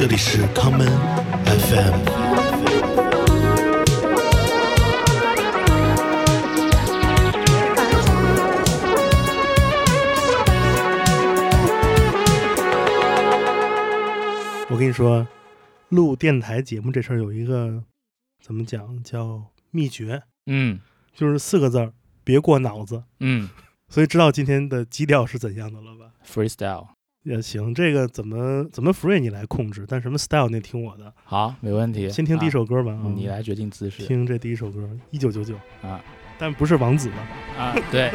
这里是 common FM。我跟你说，录电台节目这事儿有一个怎么讲叫秘诀，嗯就是四个字儿：别过脑子。嗯所以知道今天的基调是怎样的了吧？，freestyle，也行，这个怎么怎么 free 你来控制，但什么 style 那听我的。好，没问题。先听第一首歌吧，啊啊，你来决定姿势听这第一首歌，一九九九啊，但不是王子的？啊，对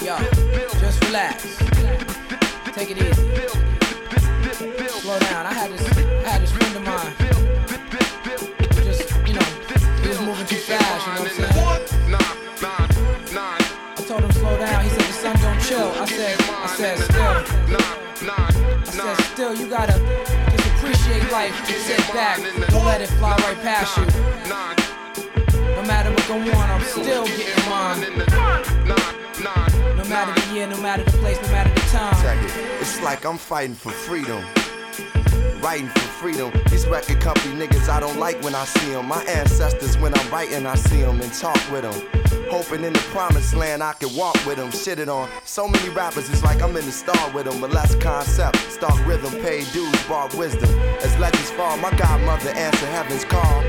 ，Yo, just relax. Take it easy. Slow down. I had this, I had this friend of mine. Just, you know, he was moving too fast. You know what I'm saying? Chill. I said, I said still. I said still. You gotta just appreciate life. Just sit back. Don't let it fly right past you. No matter what go on, I'm still getting mine. No matter the year, no matter the place, no matter the time. It's like I'm fighting for freedom. Writing for freedom. These record company niggas I don't like when I see them. My ancestors, when I'm writing, I see them and talk with them. Hoping in the promised land I can walk with them. Shit it on. So many rappers, it's like I'm in the star with them. But less concept. Stark rhythm, pay dues, bar wisdom. As legends fall, my godmother answer heaven's call.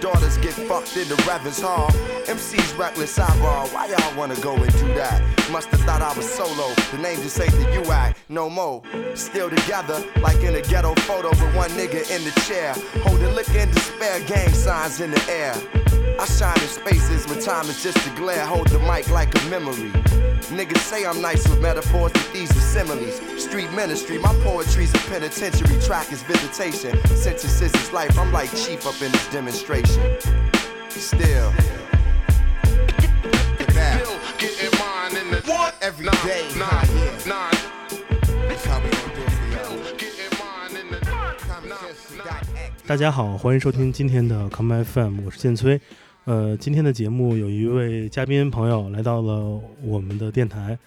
Daughters get fucked in the Reverend's hall. MC's reckless eyeball. Why y'all wanna go and do that? Must have thought I was solo. The name just ain't the UAC. No more. Still together, like in a ghetto photo with one nigga in the chair. Holding liquor and despair, gang signs in the air. I shine in spaces when time is just a glare. Hold the mic like a memory. Niggas say I'm nice with metaphors, but these are similes. Street ministry, my poetry's a penitentiary. Track is visitation. Sentences is life. I'm like chief up in this demonstration. Still. Every day, nah, yeah. That's how we gon' do it for y'all. Common 大家好，欢迎收听今天的 Come FM，我是建崔。 呃，今天的节目有一位嘉宾朋友来到了我们的电台，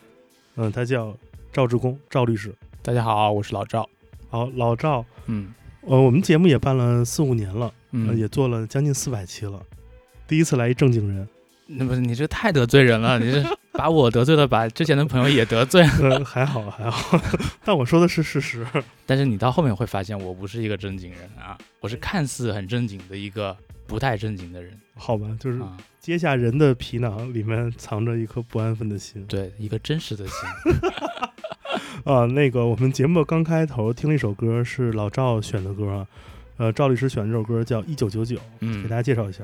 嗯、他叫赵志功，赵律师。大家好，我是老赵。好，老赵，嗯呃，我们节目也办了四五年了，呃，嗯，也做了将近四百期了，第一次来一正经人，那不是你这太得罪人了，你这把我得罪了，把之前的朋友也得罪了。呃，还好还好，但我说的是事实。但是你到后面会发现，我不是一个正经人啊，我是看似很正经的一个不太正经的人好吧，就是啊，揭下人的皮囊，里面藏着一颗不安分的心对，一个真实的心。啊。那个，我们节目刚开头听了一首歌，是老赵选的歌啊，呃，赵律师选的这首歌叫《一九九九》，给嗯大，家介绍一下。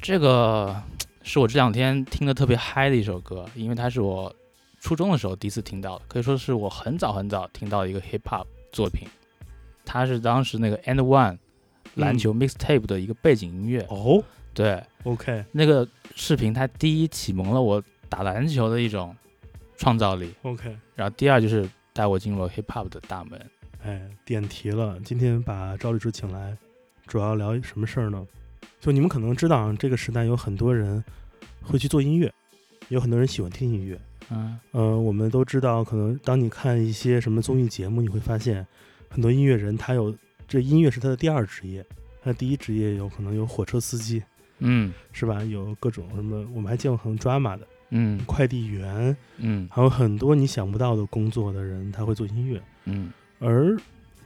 这个是我这两天听的特别嗨的一首歌，因为它是我初中的时候第一次听到的，可以说是我很早很早听到的一个 hip hop 作品。它是当时那个 And One 篮球 mixtape 的一个背景音乐。哦对，，OK 那个视频它第一启蒙了我打篮球的一种创造力，OK，然后第二就是带我进入了 hip hop 的大门。哎，点题了。今天把赵律师请来，主要聊什么事儿呢？就你们可能知道啊，这个时代有很多人会去做音乐，有很多人喜欢听音乐。嗯呃，我们都知道，可能当你看一些什么综艺节目，你会发现很多音乐人他有这音乐是他的第二职业，他的第一职业有可能有火车司机，嗯。是吧？有各种什么，我们还见过很 drama 的嗯。快递员，嗯。还有很多你想不到的工作的人，他会做音乐。嗯。而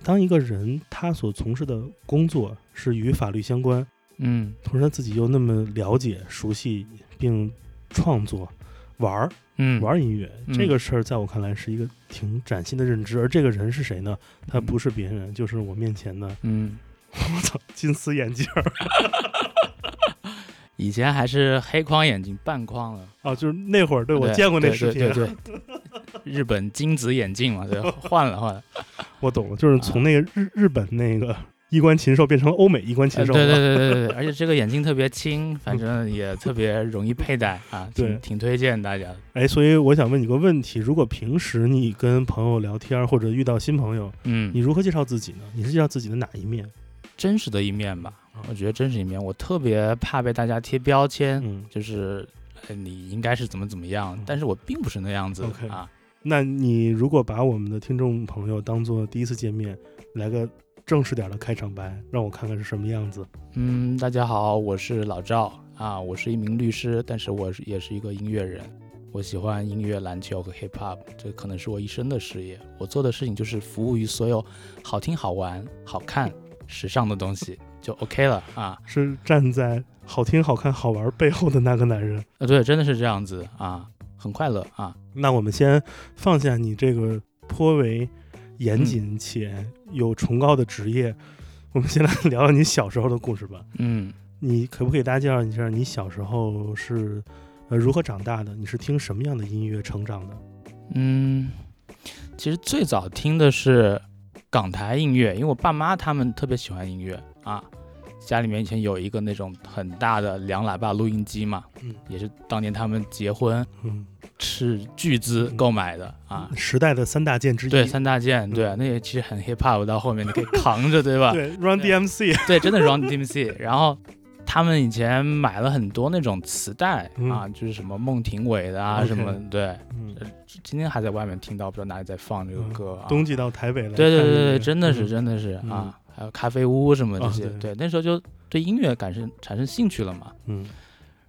当一个人他所从事的工作是与法律相关，嗯。同时他自己又那么了解、熟悉并创作、玩儿嗯，玩音乐、嗯这个事儿，在我看来是一个挺崭新的认知。而这个人是谁呢？他嗯不是别人，就是我面前的，嗯，我操，金丝眼镜儿 以前还是黑框眼镜半框的哦，就是那会儿，对我见过那视频，对对 对，日本金子眼镜嘛，对，换了换了。我懂了，就是从那个日日本那个衣冠禽兽变成了欧美衣冠禽兽呃对对。对对对对，而且这个眼镜特别轻，反正也特别容易佩戴啊，对挺挺推荐大家的。哎，所以我想问你个问题：如果平时你跟朋友聊天，或者遇到新朋友，嗯你，如何介绍自己呢？你是介绍自己的哪一面？真实的一面吧啊，我觉得真实一面，我特别怕被大家贴标签，嗯就是呃你应该是怎么怎么样嗯，但是我并不是那样子 OK 啊。那你如果把我们的听众朋友当做第一次见面，来个正式点的开场白，让我看看是什么样子。嗯，大家好，我是老赵啊，我是一名律师，但是我也是一个音乐人。我喜欢音乐、篮球和 hip hop，这可能是我一生的事业。我做的事情就是服务于所有好听、好玩、好看、时尚的东西，就 OK 了啊。是站在好听、好看、好玩背后的那个男人。啊，对，真的是这样子啊，很快乐啊。那我们先放下你这个颇为严谨且有崇高的职业，我们先来聊聊你小时候的故事吧。嗯，你可不可以大家介绍一下你小时候是呃如何长大的？你是听什么样的音乐成长的？嗯，其实最早听的是港台音乐，因为我爸妈他们特别喜欢音乐啊。家里面以前有一个那种很大的两喇叭录音机嘛，嗯也是当年他们结婚嗯，斥巨资购买的啊。时代的三大件之一。对，三大件，对，那也其实很 hip hop，到后面你可以扛着，对吧？对，Run DMC。对，真的 Run DMC。然后他们以前买了很多那种磁带、嗯啊，就是什么孟庭苇的啊什么，对，嗯，今天还在外面听到，不知道哪里在放这个歌啊。冬季到台北来对对对对，真的是嗯真的是嗯啊，还有咖啡屋什么这些，啊对对，那时候就对音乐感生产生兴趣了嘛。嗯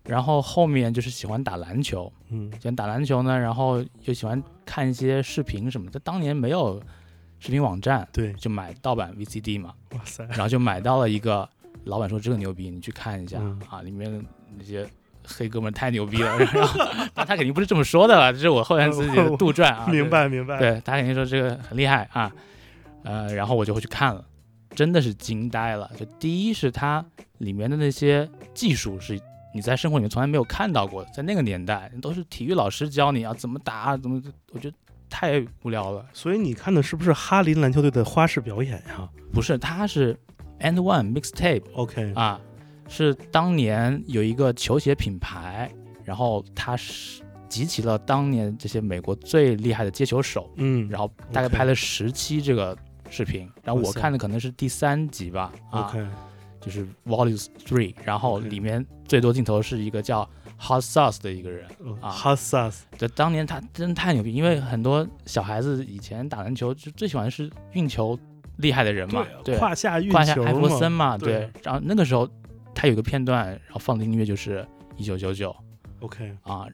然后后面就是喜欢打篮球，嗯喜欢打篮球呢，然后又喜欢看一些视频什么的。当年没有视频网站，对，就买盗版 VCD 嘛，哇塞，然后就买到了一个，老板说这个牛逼，你去看一下、嗯啊，里面那些黑哥们太牛逼了。然后，但他肯定不是这么说的了，这是我后来自己的杜撰啊。明白明白。对他肯定说这个很厉害啊，呃，然后我就会去看了，真的是惊呆了。就第一是它里面的那些技术是你在生活里面从来没有看到过的，在那个年代都是体育老师教你啊怎么打，怎么，我觉得太无聊了。所以你看的是不是哈林篮球队的花式表演呀不是，它是 And One Mixtape？OK，啊，是当年有一个球鞋品牌，然后它是集齐了当年这些美国最厉害的接球手，嗯，然后大概拍了十期这个视频，然后我看的可能是第三集吧，啊就是 Volume Three，然后里面最多镜头是一个叫 Hot Sauce 的一个人，啊，Hot Sauce，，对当年他真的太牛逼，因为很多小孩子以前打篮球就最喜欢是运球厉害的人嘛，对，胯下运球胯下艾弗森嘛嘛，对对，然后那个时候他有个片段，然后放的音乐就是一九九九，OK，啊，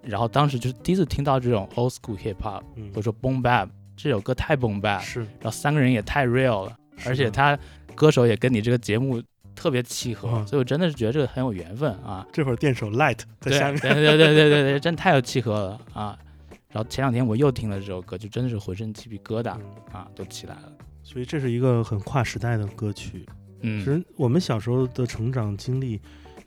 然后当时就是第一次听到这种 old school hip hop，嗯。或者说 boom bap 这首歌太 boom bap，是，然后三个人也太 real 了，而且他歌手也跟你这个节目特别契合，嗯所以我真的是觉得这个很有缘分啊。这会儿电手 Light 在下面，对对对对对对，真太有契合了啊！然后前两天我又听了这首歌，就真的是浑身鸡皮疙瘩嗯啊，都起来了。所以这是一个很跨时代的歌曲。嗯其嗯实我们小时候的成长经历，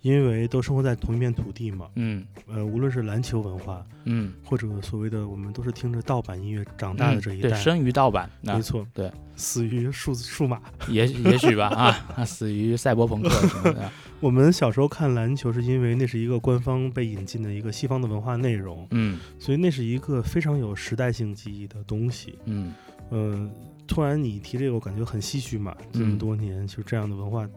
因为都生活在同一片土地嘛，嗯呃，无论是篮球文化，嗯，或者所谓的我们都是听着盗版音乐长大的嗯这一代，对生于盗版，没错，对，死于数数码。也也许吧啊，死于赛博朋克什么的。我们小时候看篮球，是因为那是一个官方被引进的一个西方的文化内容，嗯所以那是一个非常有时代性记忆的东西。嗯呃、突然你提这个，我感觉很唏嘘嘛。这么嗯多年，其实这样的文化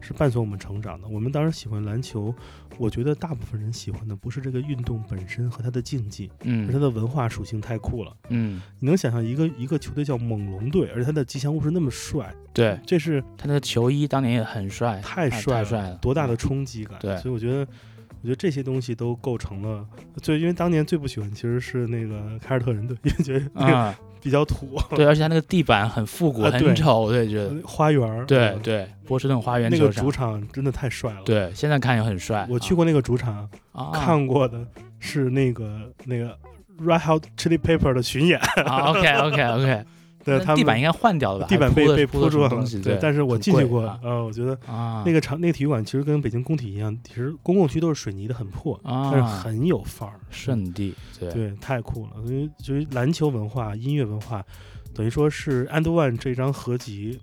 是伴随我们成长的。我们当时喜欢篮球，我觉得大部分人喜欢的不是这个运动本身和它的竞技，而它嗯的文化属性太酷了。嗯，你能想象一个一个球队叫猛龙队，而且它的吉祥物是那么帅，对这是他的球衣当年也很帅，太太帅了，太帅了，多大的冲击感！对所以我觉得，我觉得这些东西都构成了最，因为当年最不喜欢其实是那个凯尔特人队，因为觉得那个啊，比较土，对，而且他那个地板很复古，很丑，对，觉得花园儿，对嗯对，波士顿花园那个主，场真的太帅了。，对，现在看也很帅。我去过那个主场，啊，看过的是那个那个 Red Hot Chili Pepper 的巡演，啊，OK OK OK，对他们地板应该换掉了吧？地板被被还铺住了对，但是我进去过，啊呃，我觉得啊，那个场那个体育馆其实跟北京工体一样，其实公共区都是水泥的，很破，但是啊，很有范儿，圣地，对对，太酷了。所以就是篮球文化、音乐文化，等于说是 And One 这张合集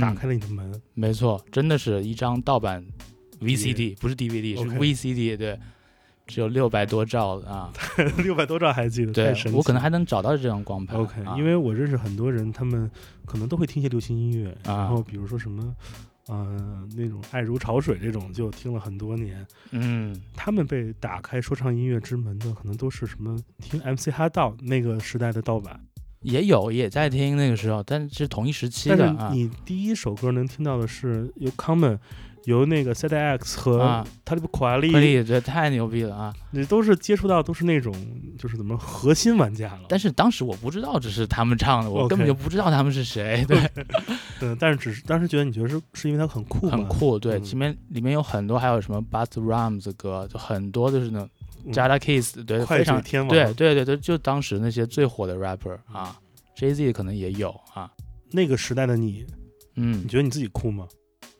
打嗯开了你的门。没错，真的是一张盗版 VCD，不是 DVD，是 VCD，对，只有六百多兆啊，六百多兆还记得，对。我可能还能找到这张光盘。OK，、啊因为我认识很多人，他们可能都会听一些流行音乐，啊然后比如说什么。呃，那种爱如潮水这种就听了很多年。嗯，他们被打开说唱音乐之门的，可能都是什么听 MC 哈道那个时代的盗版。也有也在听那个时候，但是同一时期的你第一首歌能听到的是由 Common、由那个 Sad X 和啊 Talib Kweli，、这太牛逼了啊！你都是接触到都是那种就是怎么核心玩家了。但是当时我不知道这是他们唱的，我根本就不知道他们是谁，对，嗯，但是只是当时觉得你觉得是是因为它很酷？很酷，对，嗯里面里面有很多，还有什么 Rhymes 的歌，就很多就是那种嗯 Jada Kiss，对，非常天王。对对对对，就当时那些最火的 rapper 啊，Jay Z 可能也有啊，那个时代的你，嗯你，觉得你自己酷吗？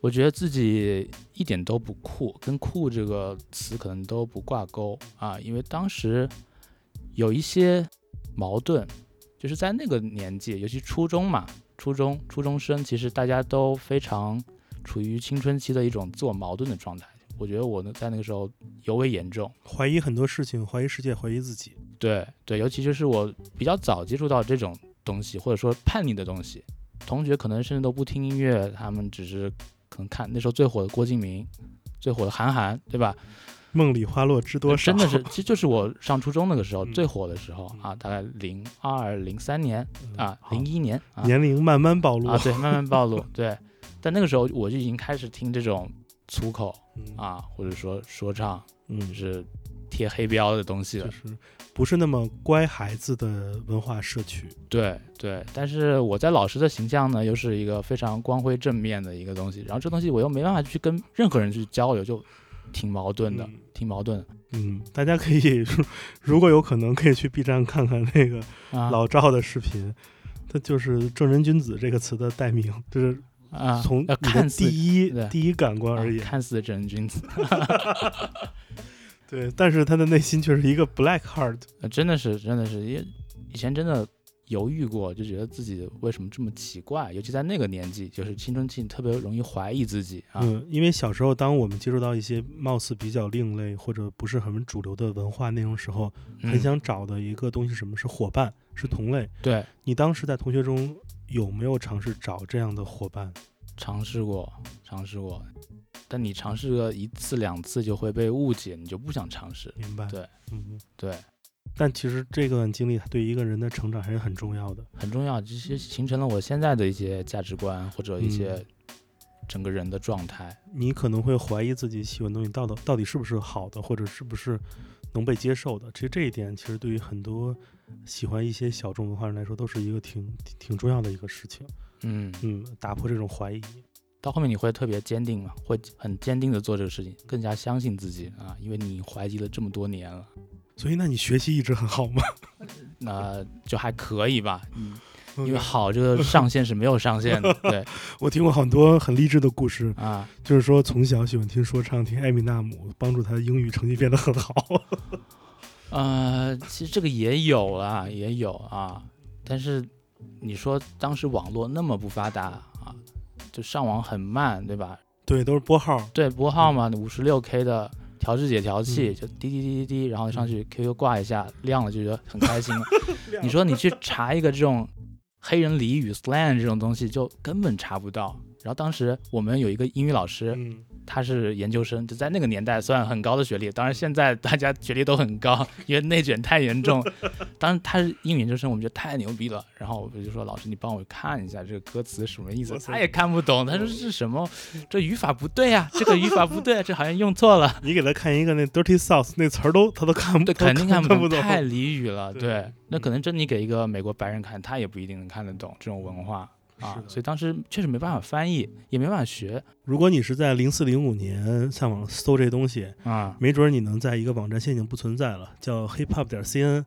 我觉得自己一点都不酷，跟酷这个词可能都不挂钩啊，因为当时有一些矛盾，就是在那个年纪，尤其初中嘛，初中初中生，其实大家都非常处于青春期的一种自我矛盾的状态。我觉得我呢在那个时候尤为严重，怀疑很多事情，怀疑世界，怀疑自己。对对，尤其就是我比较早接触到这种东西，或者说叛逆的东西。同学可能甚至都不听音乐，他们只是可能看那时候最火的郭敬明，最火的韩寒，对吧？梦里花落知多少？真的是，其实就是我上初中那个时候嗯最火的时候啊，大概零二零三年啊，零一年啊年龄慢慢暴露啊，对，慢慢暴露，对。但那个时候我就已经开始听这种粗口嗯啊，或者说说唱，就嗯，是贴黑标的东西了就。是不是那么乖孩子的文化社区。对对，但是我在老师的形象呢，又是一个非常光辉正面的一个东西，然后这东西我又没办法去跟任何人去交流，就挺矛盾的，嗯挺矛盾的嗯，大家可以如果有可能，可以去 B 站看看那个啊老赵的视频。他就是“正人君子”这个词的代名，就是啊！从看似第一第一感官啊而言，看似正人君子，对，但是他的内心却是一个 black heart。呃真的是真的是，因为以前真的犹豫过，就觉得自己为什么这么奇怪，尤其在那个年纪，就是青春期，特别容易怀疑自己啊。嗯，因为小时候，当我们接触到一些貌似比较另类或者不是很主流的文化内容时候，很嗯想找的一个东西是什么是伙伴，是同类。对你当时在同学中有没有尝试找这样的伙伴？尝试过，尝试过，但你尝试个一次两次就会被误解，你就不想尝试。明白？对，嗯。对，但其实这段经历它对一个人的成长还是很重要的。很重要，这些形成了我现在的一些价值观或者一些嗯整个人的状态。你可能会怀疑自己喜欢的东西到底到底是不是好的，或者是不是能被接受的。其实这一点，其实对于很多喜欢一些小众文化人来说，都是一个挺挺挺重要的一个事情。嗯，嗯，打破这种怀疑。到后面你会特别坚定嘛，会很坚定的做这个事情，更加相信自己啊，因为你怀疑了这么多年了，所以，那你学习一直很好吗？那就还可以吧。嗯，因为嗯好这个上限是没有上限的，对 我听过很多很励志的故事，啊，就是说从小喜欢听说唱，听艾米纳姆，帮助他英语成绩变得很好。呃，其实这个也有啊，也有啊，但是你说当时网络那么不发达啊，就上网很慢，对吧？对，都是拨号。对，拨号嘛，五十六 K 的调制解调器，嗯就滴滴滴滴滴，然后上去 QQ 挂一下，亮了就觉得很开心了。你说你去查一个这种黑人俚语 slang 这种东西，就根本查不到。然后当时我们有一个英语老师，嗯，他是研究生，就在那个年代算很高的学历。当然现在大家学历都很高，因为内卷太严重。当然他是英语研究生，我们觉得太牛逼了。然后我就说老师，你帮我看一下这个歌词什么意思他也看不懂，他说是什么？这语法不对啊，这个语法不对啊，这好像用错了。你给他看一个那 Dirty South 那词儿都他都看不，对，肯定看不懂。不太俚语了。对对，那可能真你给一个美国白人看，他也不一定能看得懂这种文化啊是。所以当时确实没办法翻译，也没办法学如果你是在零四零五年上网搜这东西，啊。没准儿你能在一个网站现在已经不存在了，叫 hiphop 点 cn，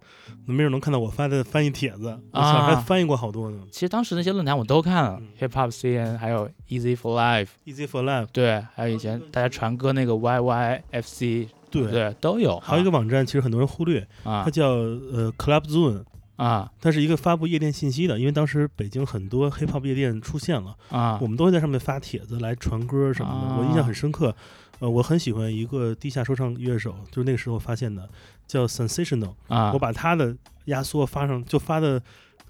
没准儿能看到我发的翻译帖子。我小还啊翻译过好多呢。其实当时那些论坛我都看了嗯，Hip Hop CN，还有 Easy for Life，Easy for Life，对，还有以前大家传歌那个 YYFC，对，对，都有。还有一个网站，其实很多人忽略，啊它叫呃 Club Zone，啊它是一个发布夜店信息的，因为当时北京很多 hiphop 夜店出现了，啊我们都会在上面发帖子来传歌什么的，我印象很深刻。呃，我很喜欢一个地下说唱乐手，就是那个时候发现的，叫 Sensational。啊！我把他的压缩发上，就发的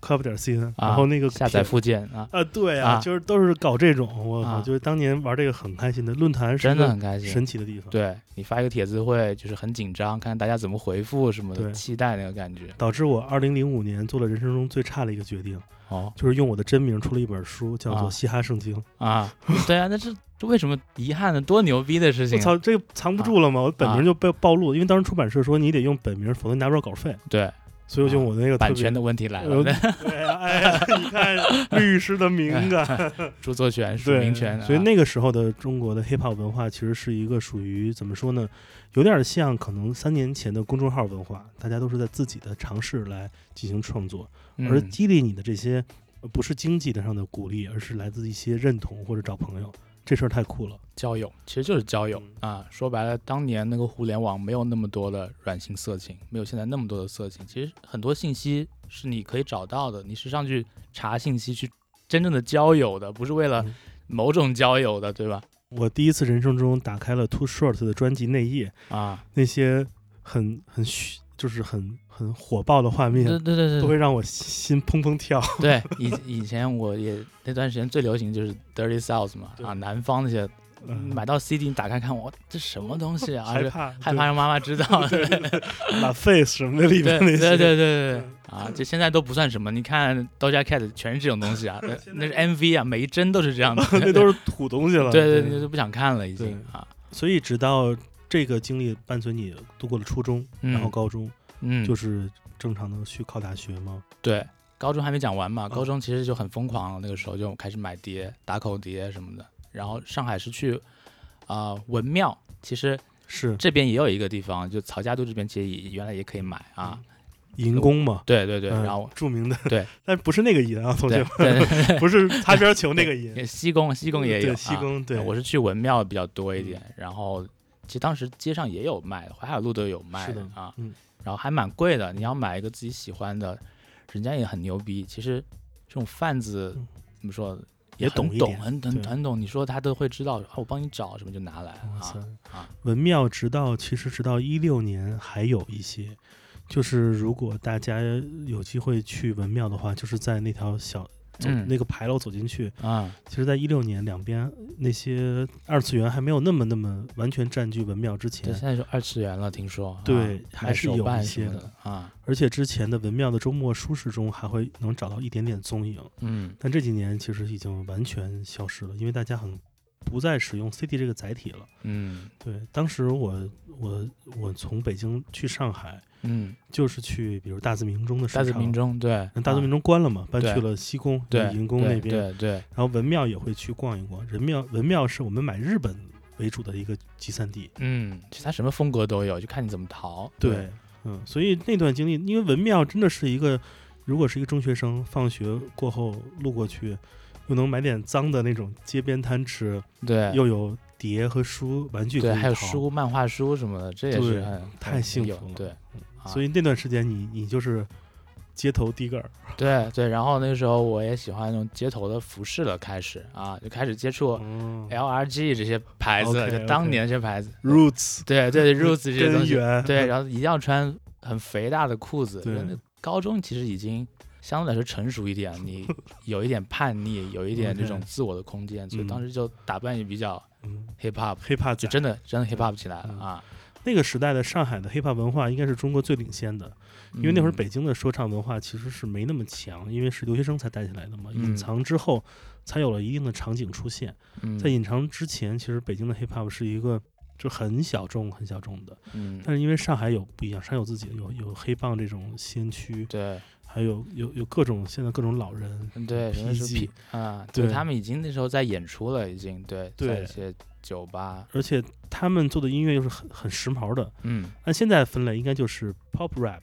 club 点 cn，啊然后那个下载附件啊，啊，对啊，啊就是都是搞这种，我靠，啊就是当年玩这个很开心的论坛，是真的很开心。神奇的地方。，对你发一个帖子会就是很紧张，看看大家怎么回复什么的，期待那个感觉。导致我二零零五年做了人生中最差的一个决定，哦就是用我的真名出了一本书，叫做啊《嘻哈圣经》。啊，对啊，那这这为什么遗憾呢？多牛逼的事情啊！我操，这个藏不住了吗？我本啊名就被暴露，因为当时出版社说你得用本名，否则你拿不着稿费，对，所以我就我的那个版权的问题来呃 了，哎呀，你看律师的敏感，著作权、署对名权啊，所以那个时候的中国的 hip hop 文化其实是一个属于怎么说呢，有点像可能三年前的公众号文化，大家都是在自己的尝试来进行创作，而嗯激励你的这些呃不是经济的上的鼓励，而是来自一些认同或者找朋友，这事儿太酷了。交友其实就是交友嗯啊。说白了，当年那个互联网没有那么多的软性色情，没有现在那么多的色情。其实很多信息是你可以找到的，你是上去查信息去真正的交友的，不是为了嗯某种交友的，对吧？我第一次人生中打开了 Too Short 的专辑内页，啊，那些很很虚，就是很很火爆的画面对，对对对都会让我心砰砰跳。对，以以前我也那段时间最流行就是 Dirty South 嘛，啊，南方那些嗯买到 CD 你打开看，我这什么东西啊？害怕害怕让妈妈知道。对对对把 face 什么的里对面那些，对对对对啊！这现在都不算什么，你看 Doja Cat 全是这种东西啊，那那是 MV 啊，每一帧都是这样的，那都是土东西了。对对对，就不想看了已经啊。所以直到这个经历伴随你度过了初中，嗯然后高中，嗯，就是正常的去考大学吗？对，高中还没讲完嘛，啊高中其实就很疯狂了，那个时候就开始买碟、打口碟什么的。然后上海是去啊、文庙，其实是这边也有一个地方，就曹家渡这边其实也原来也可以买啊。银工嘛？对对对，嗯然后著名的对，但不是那个银啊，同学对们，不是擦边球那个银，西宫西宫也有，西啊宫对，我是去文庙比较多一点，然后其实当时街上也有卖的，淮海路都有卖的啊，嗯然后还蛮贵的，你要买一个自己喜欢的，人家也很牛逼。其实这种贩子嗯怎么说，也很懂，懂很很很懂，你说他都会知道，啊，我帮你找什么就拿来啊，啊，文庙直到其实直到一六年还有一些，就是如果大家有机会去文庙的话，就是在那条小走、嗯。那个牌楼走进去，啊，其实，在一六年两边那些二次元还没有那么那么完全占据文庙之这前，现在就二次元了，听说，对啊还是有一些的的啊，而且之前的文庙的周末书市中还会能找到一点点踪影，嗯。但这几年其实已经完全消失了，因为大家很不再使用 CD 这个载体了。嗯。对，当时我我我从北京去上海，嗯，就是去比如大自鸣中的市场，大自鸣中对，啊那大自明中关了嘛，搬去了西宫、对银宫对那边，对对，然后文庙也会去逛一逛。人庙文庙是我们买日本为主的一个集散地，嗯，其实它什么风格都有，就看你怎么淘，对，嗯，所以那段经历，因为文庙真的是一个，如果是一个中学生放学过后路过去，又能买点脏的那种街边摊吃，对又有碟和书、玩具可以对，还有淘，书、漫画书什么的，这也是太幸福了对，啊。所以那段时间你你就是街头第一个儿，对对，然后那个时候我也喜欢那种街头的服饰了，开始啊，就开始接触哦。LRG 这些牌子就当年这些牌子，，Roots。对对 Roots 这些东西，对，然后一定要穿很肥大的裤子。高中其实已经相对来说成熟一点，你 有一点叛逆，有一点这种自我的空间，所以嗯。当时就打扮也比较嗯。hip hop，，hiphop 仔就真的真的 hip hop 起来了嗯。啊。那个时代的上海的 hiphop 文化应该是中国最领先的，因为那会儿嗯北京的说唱文化其实是没那么强，因为是留学生才带起来的嘛。嗯隐藏之后，才有了一定的场景出现。嗯在隐藏之前，其实北京的 hiphop 是一个就很小众、很小众的。嗯但是因为上海有不一样，上海有自己的有有黑棒这种先驱，对还有有有各种现在各种老人，嗯对，什么是 PG 啊？对他们已经那时候在演出了，已经对，对在一些酒吧，而且他们做的音乐又是很很时髦的。嗯，按现在分类，应该就是 pop rap，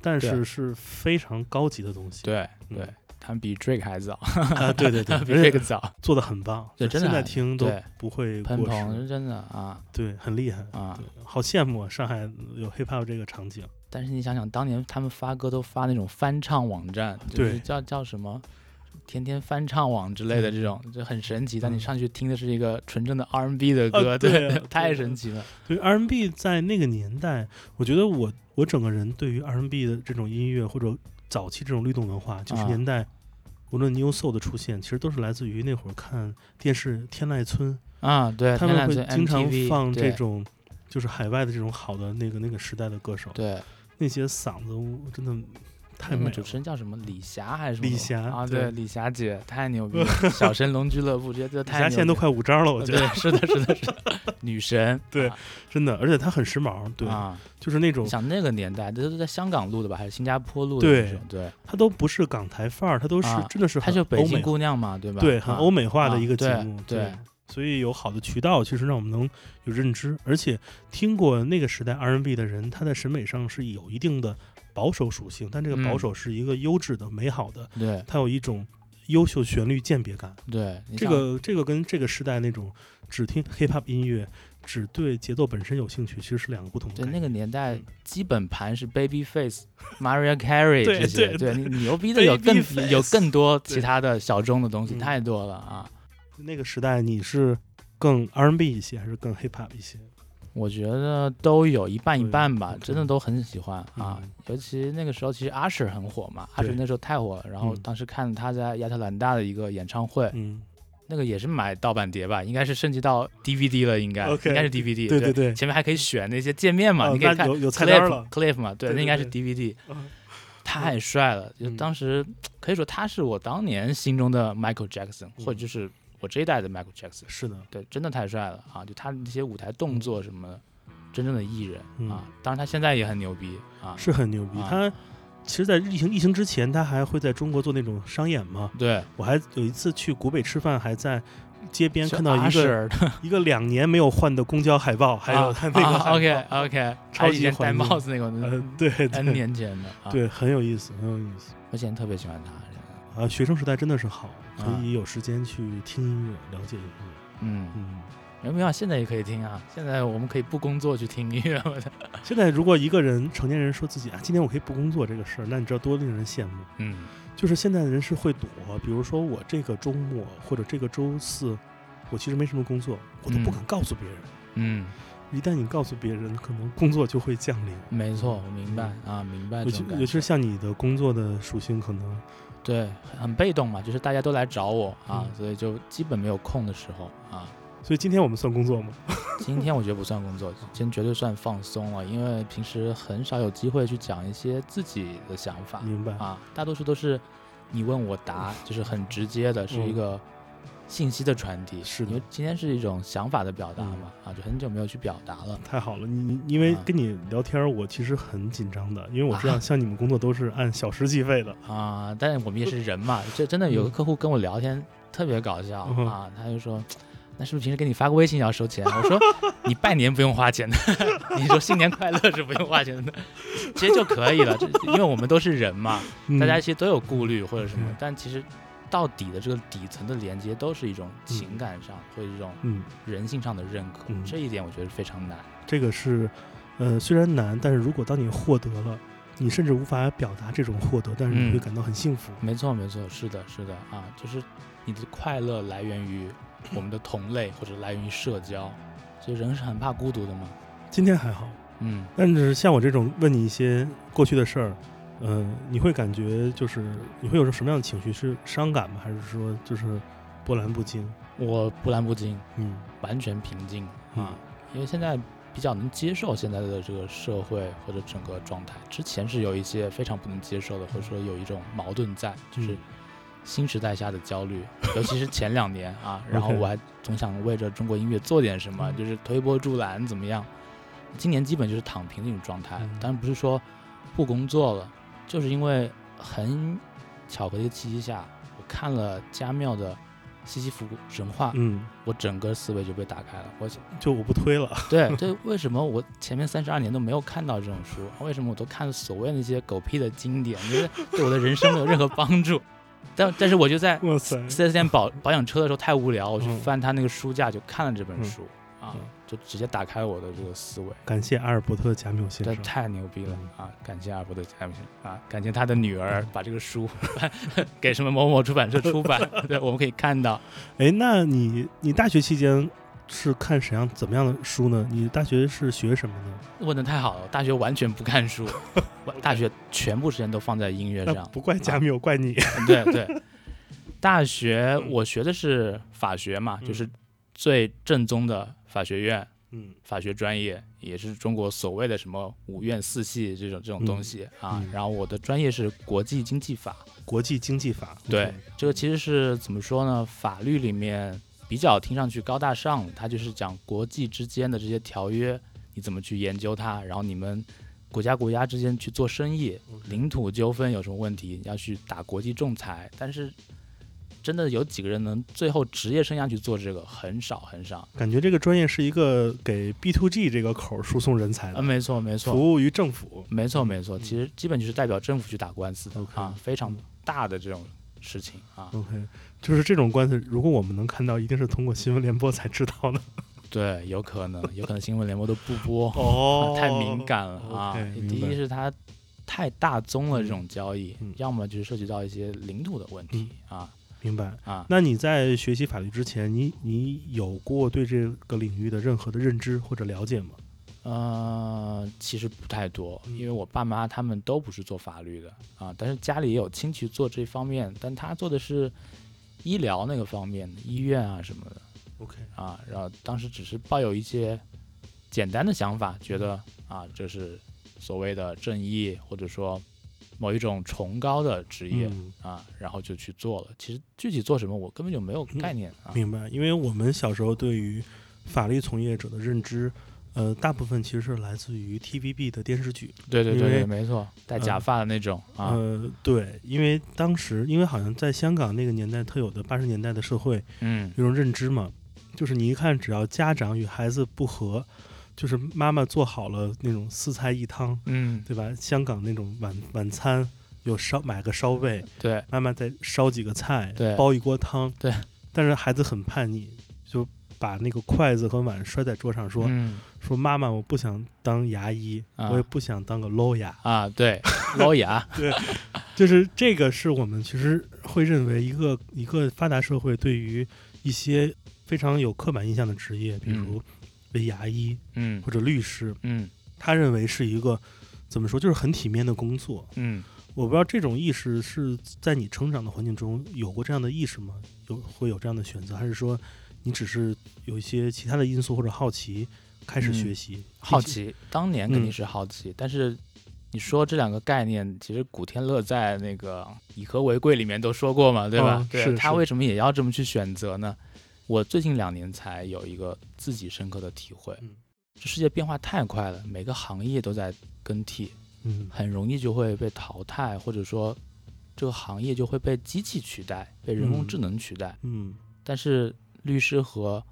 但是是非常高级的东西。对嗯。对，他们比 Drake 还早，啊，对对对，比 Drake 早，做的很棒，对真的。现在听都不会喷过时，是真的啊。对，很厉害。啊！好羡慕啊！上海有 hiphop 这个场景，但是你想想，当年他们发歌都发那种翻唱网站，就是对。叫叫什么“天天翻唱网”之类的这种，就很神奇。但你上去听的是一个纯正的 R&B 的歌，对太神奇了。对 R&B 在那个年代，我觉得我我整个人对于 R&B 的这种音乐或者早期这种律动文化，九十年代，无论 New Soul 的出现，其实都是来自于那会儿看电视《天籁村啊，对，》，他们会经常放这种就是海外的这种好的那个那个时代的歌手，对，那些嗓子真的太美了主持。人叫什么？李霞还是什么？李霞啊，对对，李霞姐太牛逼了，小神龙俱乐部这些都李太牛逼了。霞现在都快五张了，我觉得对，是的，是的，是的，女神。对啊真的，而且她很时髦，对，啊，就是那种你想那个年代，这都在香港录的吧，还是新加坡录的对？对，她都不是港台范儿，她都是啊真的是她就北京很欧美姑娘嘛，对吧？对，很啊欧美化的啊一个节对目，对所以有好的渠道，其实让我们能有认知，而且听过那个时代 R&B 的人，他在审美上是有一定的保守属性，但这个保嗯守是一个优质的、美好的，对它有一种优秀旋律鉴别感。对，这个这个跟这个时代那种只听 hip hop 音乐，只对节奏本身有兴趣，其实是两个不同的。对那个年代嗯基本盘是 Babyface、Mariah Carey 对这些，对对你牛逼的有更有更多其他的小众的东西，嗯太多了啊！那个时代你是更 R&B 一些，还是更 hip hop 一些？我觉得都有一半一半吧，真的都很喜欢啊嗯。尤其那个时候，其实 Usher 很火嘛对，Usher 那时候太火了。然后嗯当时看他在亚特兰大的一个演唱会，嗯，那个也是买盗版碟吧，应该是升级到 DVD 了，应该应该是 DVD。对对对前面还可以选那些界面嘛，哦你可以看有有菜单 Cliff 了 Cliff 嘛，对，那应该是 DVD。嗯太帅了，就嗯当时可以说他是我当年心中的 Michael Jackson，、嗯或者就是我这一代的 Michael Jackson。是的，对，真的太帅了啊！就他那些舞台动作什么的，真正的艺人、嗯啊。当然他现在也很牛逼啊。是很牛逼。啊他其实，在疫情疫情之前，他还会在中国做那种商演嘛。对，我还有一次去古北吃饭，还在街边看到一个一个两年没有换的公交海报，还有他那个 OK OK，超级戴帽子那个，呃，对 N 年前的啊。，对，很有意思，很有意思。我现在特别喜欢他。啊，学生时代真的是好，可啊以有时间去听音乐，了解音乐。嗯，嗯，没有没有，现在也可以听啊。现在我们可以不工作去听音乐了的。现在如果一个人成年人说自己啊，今天我可以不工作这个事儿，那你知道多令人羡慕。嗯，就是现在的人是会躲，比如说我这个周末或者这个周四，我其实没什么工作，我都不嗯敢告诉别人。嗯，一旦你告诉别人，可能工作就会降临。没错，我明白啊，明白尤其像你的工作的属性，可能对，很很被动嘛，就是大家都来找我啊，嗯所以就基本没有空的时候啊。所以今天我们算工作吗？今天我觉得不算工作，今天绝对算放松了，因为平时很少有机会去讲一些自己的想法明白。啊，大多数都是你问我答，就是很直接的，是一嗯个信息的传递。是的因为今天是一种想法的表达嗯嘛，啊，就很久没有去表达了。太好了，你你因为啊跟你聊天，我其实很紧张的，因为我知道啊像你们工作都是按小时计费的。啊，但是我们也是人嘛，这真的有个嗯客户跟我聊天特别搞笑啊，他就说。那是不是平时给你发个微信也要收钱？我说 你拜年不用花钱的，你说新年快乐是不用花钱的，其实就可以了。这因为我们都是人嘛，大家嗯其实都有顾虑或者什么嗯，但其实到底的这个底层的连接都是一种情感上或者一种嗯，人性上的认可，嗯这一点我觉得非常难。这个是呃虽然难，但是如果当你获得了，你甚至无法表达这种获得，但是你嗯会感到很幸福。没错，没错，是的，是的啊，就是你的快乐来源于我们的同类，或者来源于社交。所以人是很怕孤独的嘛。今天还好，嗯，但是像我这种问你一些过去的事儿，呃，你会感觉就是你会有什么样的情绪？是伤感吗？还是说就是波澜不惊？我波澜不惊，嗯完全平静嗯啊，因为现在比较能接受现在的这个社会或者整个状态。之前是有一些非常不能接受的，或者说有一种矛盾在，就是嗯新时代下的焦虑，尤其是前两年啊，然后我还总想为着中国音乐做点什么，嗯就是推波助澜怎么样。今年基本就是躺平的一种状态嗯，当然不是说不工作了，就是因为很巧合的一个契机下，我看了加缪的《西西弗神话》，嗯，我整个思维就被打开了。我，就我不推了。对对，为什么我前面三十二年都没有看到这种书？为什么我都看所谓那些狗屁的经典，就是对我的人生没有任何帮助？但但是我就在哇塞，4S 店保保养车的时候太无聊，我去嗯翻他那个书架就看了这本嗯书、啊嗯，就直接打开我的这个思维。感谢阿尔伯特·贾缪先生这生。太牛逼了嗯啊！感谢阿尔伯特·贾米啊，感谢他的女儿把这个书 给什么某某出版社出版，对，我们可以看到，哎，那你你大学期间是看什么样怎么样的书呢？你大学是学什么呢？问的太好了，大学完全不看书，大学全部时间都放在音乐上。不怪加缪，怪你。对对，大学我学的是法学嘛，嗯就是最正宗的法学院，嗯法学专业，也是中国所谓的什么五院四系这种这种东西啊嗯。然后我的专业是国际经济法，国际经济法。对这个其实是怎么说呢？法律里面比较听上去高大上，它就是讲国际之间的这些条约，你怎么去研究它，然后你们国家国家之间去做生意，领土纠纷有什么问题，要去打国际仲裁。但是真的有几个人能最后职业生涯去做这个，很少很少。感觉这个专业是一个给 B to G 这个口输送人才的，嗯，没错没错，服务于政府。没错没错，嗯其实基本就是代表政府去打官司的啊，非常大的这种事情啊。OK，就是这种官司，如果我们能看到，一定是通过新闻联播才知道的。对，有可能，有可能新闻联播都不播。哦啊 太敏感了啊！第一是它太大宗了，这种交易，嗯要么就是涉及到一些领土的问题、啊明白。啊。那你在学习法律之前，你你有过对这个领域的任何的认知或者了解吗？呃，其实不太多，嗯因为我爸妈他们都不是做法律的啊，但是家里也有亲戚做这方面，但他做的是医疗那个方面的，医院啊什么的 OK，啊。然后当时只是抱有一些简单的想法，觉得啊，这是所谓的正义，或者说某一种崇高的职业。嗯，啊，然后就去做了。其实具体做什么，我根本就没有概念啊。明白。因为我们小时候对于法律从业者的认知，呃，大部分其实是来自于 TVB 的电视剧。对对对对，没错，戴假呃发的那种啊。呃，对，因为当时因为好像在香港那个年代特有的八十年代的社会嗯，有种认知嘛，就是你一看只要家长与孩子不和，就是妈妈做好了那种四菜一汤，嗯，对吧？香港那种晚晚餐有烧买个烧味，对妈妈再烧几个菜，对煲一锅汤，对。但是孩子很叛逆，就把那个筷子和碗摔在桌上说，嗯说妈妈，我不想当牙医，啊我也不想当个捞牙。啊，对，捞牙，对就是这个是我们其实会认为一个一个发达社会对于一些非常有刻板印象的职业，比如为牙医嗯或者律师，嗯他认为是一个怎么说，就是很体面的工作。嗯。我不知道这种意识是在你成长的环境中有过这样的意识吗？有会有这样的选择，还是说你只是有一些其他的因素或者好奇开始学习？嗯好，奇，当年肯定嗯是好奇，但是你说这两个概念，其实古天乐在那个《以和为贵》里面都说过嘛，对吧？哦是他为什么也要这么去选择呢？我最近两年才有一个自己深刻的体会，嗯这世界变化太快了，每个行业都在更替，嗯很容易就会被淘汰，或者说这个行业就会被机器取代，被人工嗯智能取代。嗯但是律师和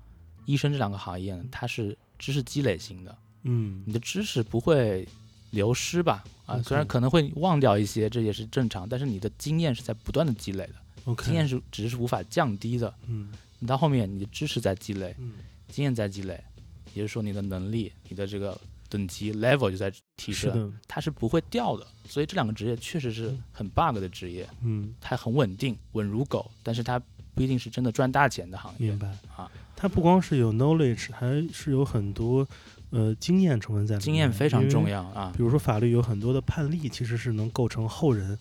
医生这两个行业呢，它是知识积累型的。嗯你的知识不会流失吧？啊虽然可能会忘掉一些，这也是正常，但是你的经验是在不断的积累的，经验是只是无法降低的。嗯你到后面，你的知识在积累，嗯经验在积累，也就是说你的能力、你的这个等级 level 就在提升，是，它是不会掉的。所以这两个职业确实是很 bug 的职业，嗯，它很稳定，稳如狗，但是它不一定是真的赚大钱的行业明。白啊。它不光是有 knowledge，还是有很多呃经验成分在里面，经验非常重。要啊比，如说法律有很多的判例，其实是能构成后人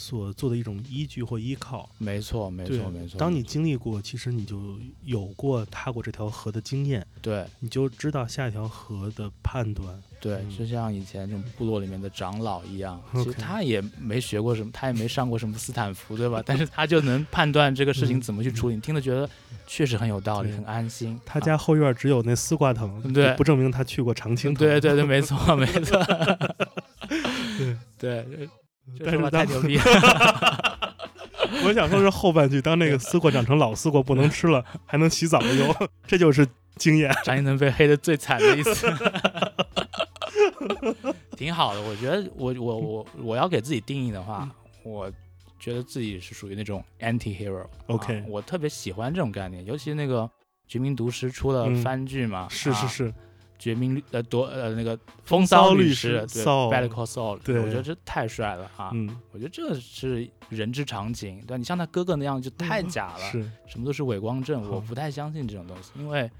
所做的一种依据或依靠。没错，没错，没错。当你经历过，其实你就有过踏过这条河的经验，对你就知道下一条河的判断。对，嗯就像以前这种部落里面的长老一样，其实他也没学过什么，他也没上过什么斯坦福，对吧？但是他就能判断这个事情嗯怎么去处理，你听着觉得确实很有道理，很安心。啊他家后院只有那丝瓜藤，对不证明他去过常青藤。对对对，没错没错，对对，这但是说话太牛逼了。我想说是后半句，当那个丝瓜长成老丝瓜不能吃了，还能洗澡用，这就是经验。张一能被黑的最惨的一次，挺好的。我觉得我我我我要给自己定义的话，我觉得自己是属于那种 anti hero。OK 我特别喜欢这种概念，尤其那个《绝命毒师》出了嗯番剧嘛，啊是是是，绝命律呃夺呃那个风骚骚律师，师对 Saul Better Call Saul，对我觉得这太帅了啊！嗯，我觉得这是人之常情，对你像他哥哥那样就太假了，是什么都是伪光正，我不太相信这种东西，因为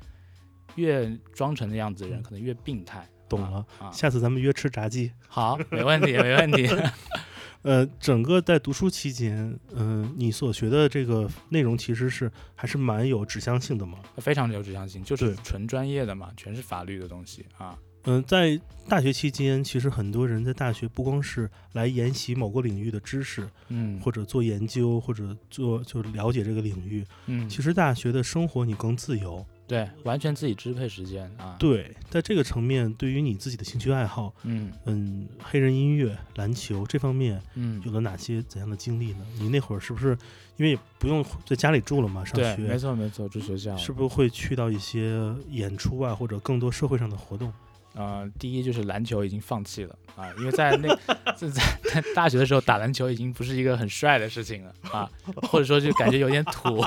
越装成那样子的人，可能越病态。懂了。啊，下次咱们约吃炸鸡。好，没问题，没问题。呃，整个在读书期间，嗯、你所学的这个内容其实是还是蛮有指向性的嘛。非常有指向性，就是纯专业的嘛，全是法律的东西啊。嗯、在大学期间，其实很多人在大学不光是来研习某个领域的知识，嗯，或者做研究，或者做就了解这个领域。嗯，其实大学的生活你更自由。对，完全自己支配时间啊。，对，在这个层面，对于你自己的兴趣爱好，嗯嗯，黑人音乐、篮球这方面嗯有，了哪些怎样的经历呢？你那会儿是不是因为不用在家里住了嘛，上学，没，错没错，住学校是不是会去到一些演出啊，或者更多社会上的活动？呃，第一就是篮球已经放弃了啊，因为在那在在在大学的时候打篮球已经不是一个很帅的事情了啊，或者说就感觉有点土。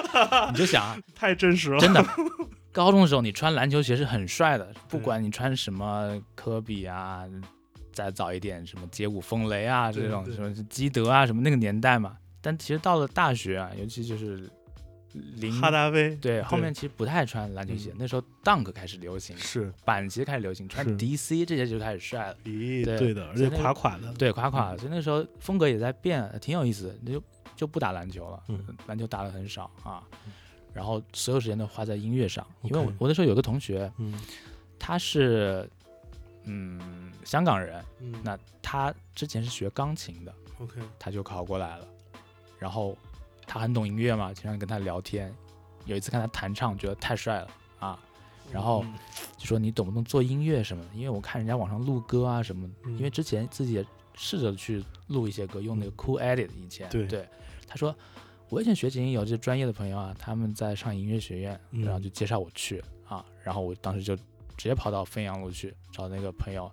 你就想啊，太真实了真的，高中的时候你穿篮球鞋是很帅的，不管你穿什么科比啊，再早一点什么街舞风雷啊这种什么基德啊什么那个年代嘛。但其实到了大学啊，尤其就是零哈达威对后面其实不太穿篮球鞋，那时候 Dunk 开始流行，是，板鞋开始流行，穿 DC 这些就开始帅了。咦，对对的，而且垮垮的，对，垮垮的，所以那时候风格也在变，挺有意思的。那就就不打篮球了，嗯篮球打的很少啊，然后所有时间都花在音乐上。因为我我那时候有个同学，嗯他是嗯香港人，嗯，那他之前是学钢琴的，OK，他就考过来了，然后他很懂音乐嘛，经常跟他聊天。有一次看他弹唱，觉得太帅了啊，然后嗯就说你懂不懂做音乐什么的？因为我看人家网上录歌啊什么因为之前自己也试着去录一些歌，用那个 Cool Edit 以前。对他说我以前学琴有这专业的朋友啊，他们在上音乐学院，嗯然后就介绍我去啊，然后我当时就直接跑到汾阳路去找那个朋友，